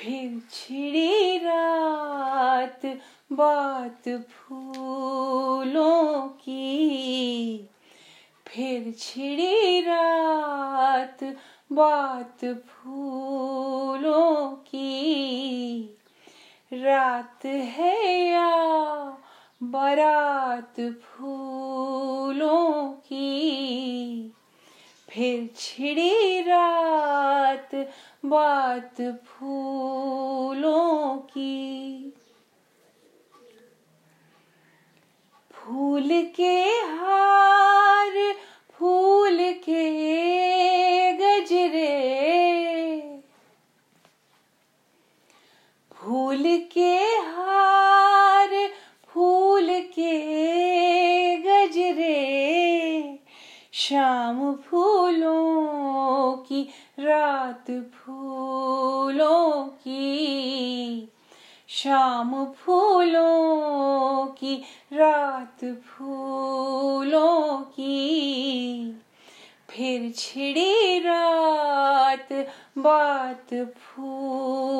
फिर छिड़ी रात बात फूलों की। फिर छिड़ी रात बात फूलों की। रात है या बारात फूलों की? फिर छिड़ी रात बात फूलों की। फूल के शाम फूलों की, रात फूलों की। शाम फूलों की, रात फूलों की। फिर छिड़ी रात, बात फूलों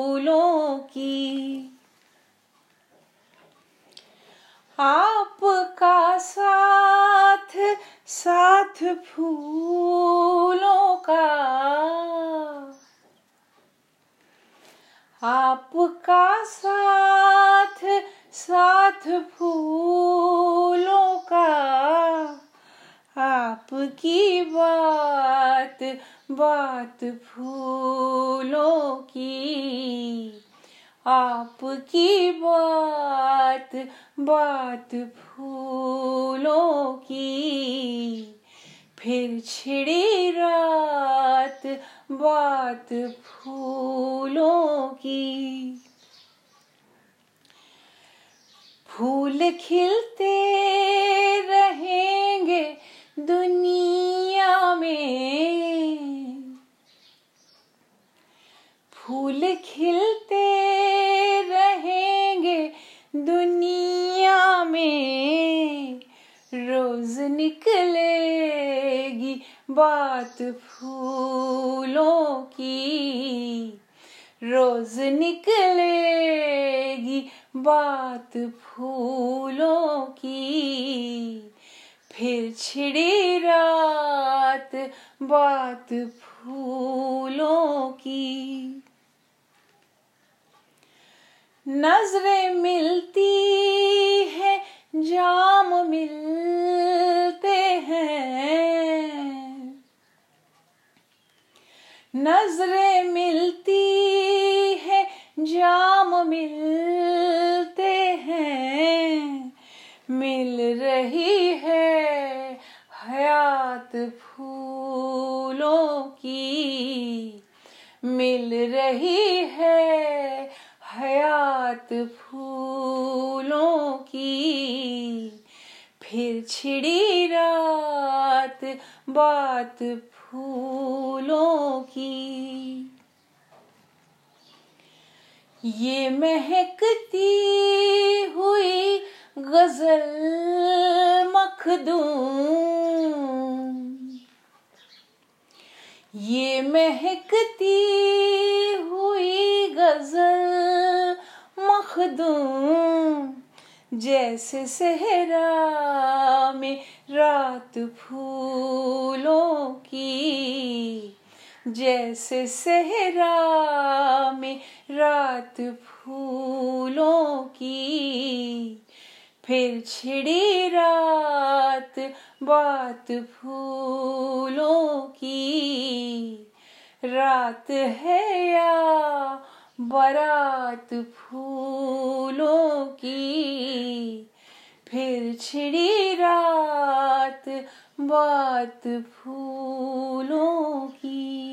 साथ फूलों का। आपका साथ साथ फूलों का। आपकी बात बात फूलों की। आपकी बात बात फूलों की। फिर छिड़ी रात, बात फूलों की। फूल खिलते रहेंगे दुनिया में। फूल खिलते दुनिया में रोज निकलेगी बात फूलों की। रोज निकलेगी बात फूलों की। फिर छिड़ी रात बात फूलों की। नज़रें मिलती नज़रें मिलती है, जाम मिलते हैं। मिल रही है हयात फूलों की। मिल रही है हयात फूलों की। फिर छिड़ी रात बात फूलों की। ये महकती हुई गज़ल मखदूम। ये महकती हुई गज़ल मखदूम। जैसे सहरा में रात फूलों की। जैसे सहरा में रात फूलों की। फिर छिड़ी रात बात फूलों की। रात है या बारात फूलों की फिर छिड़ी रात बात फूलों की।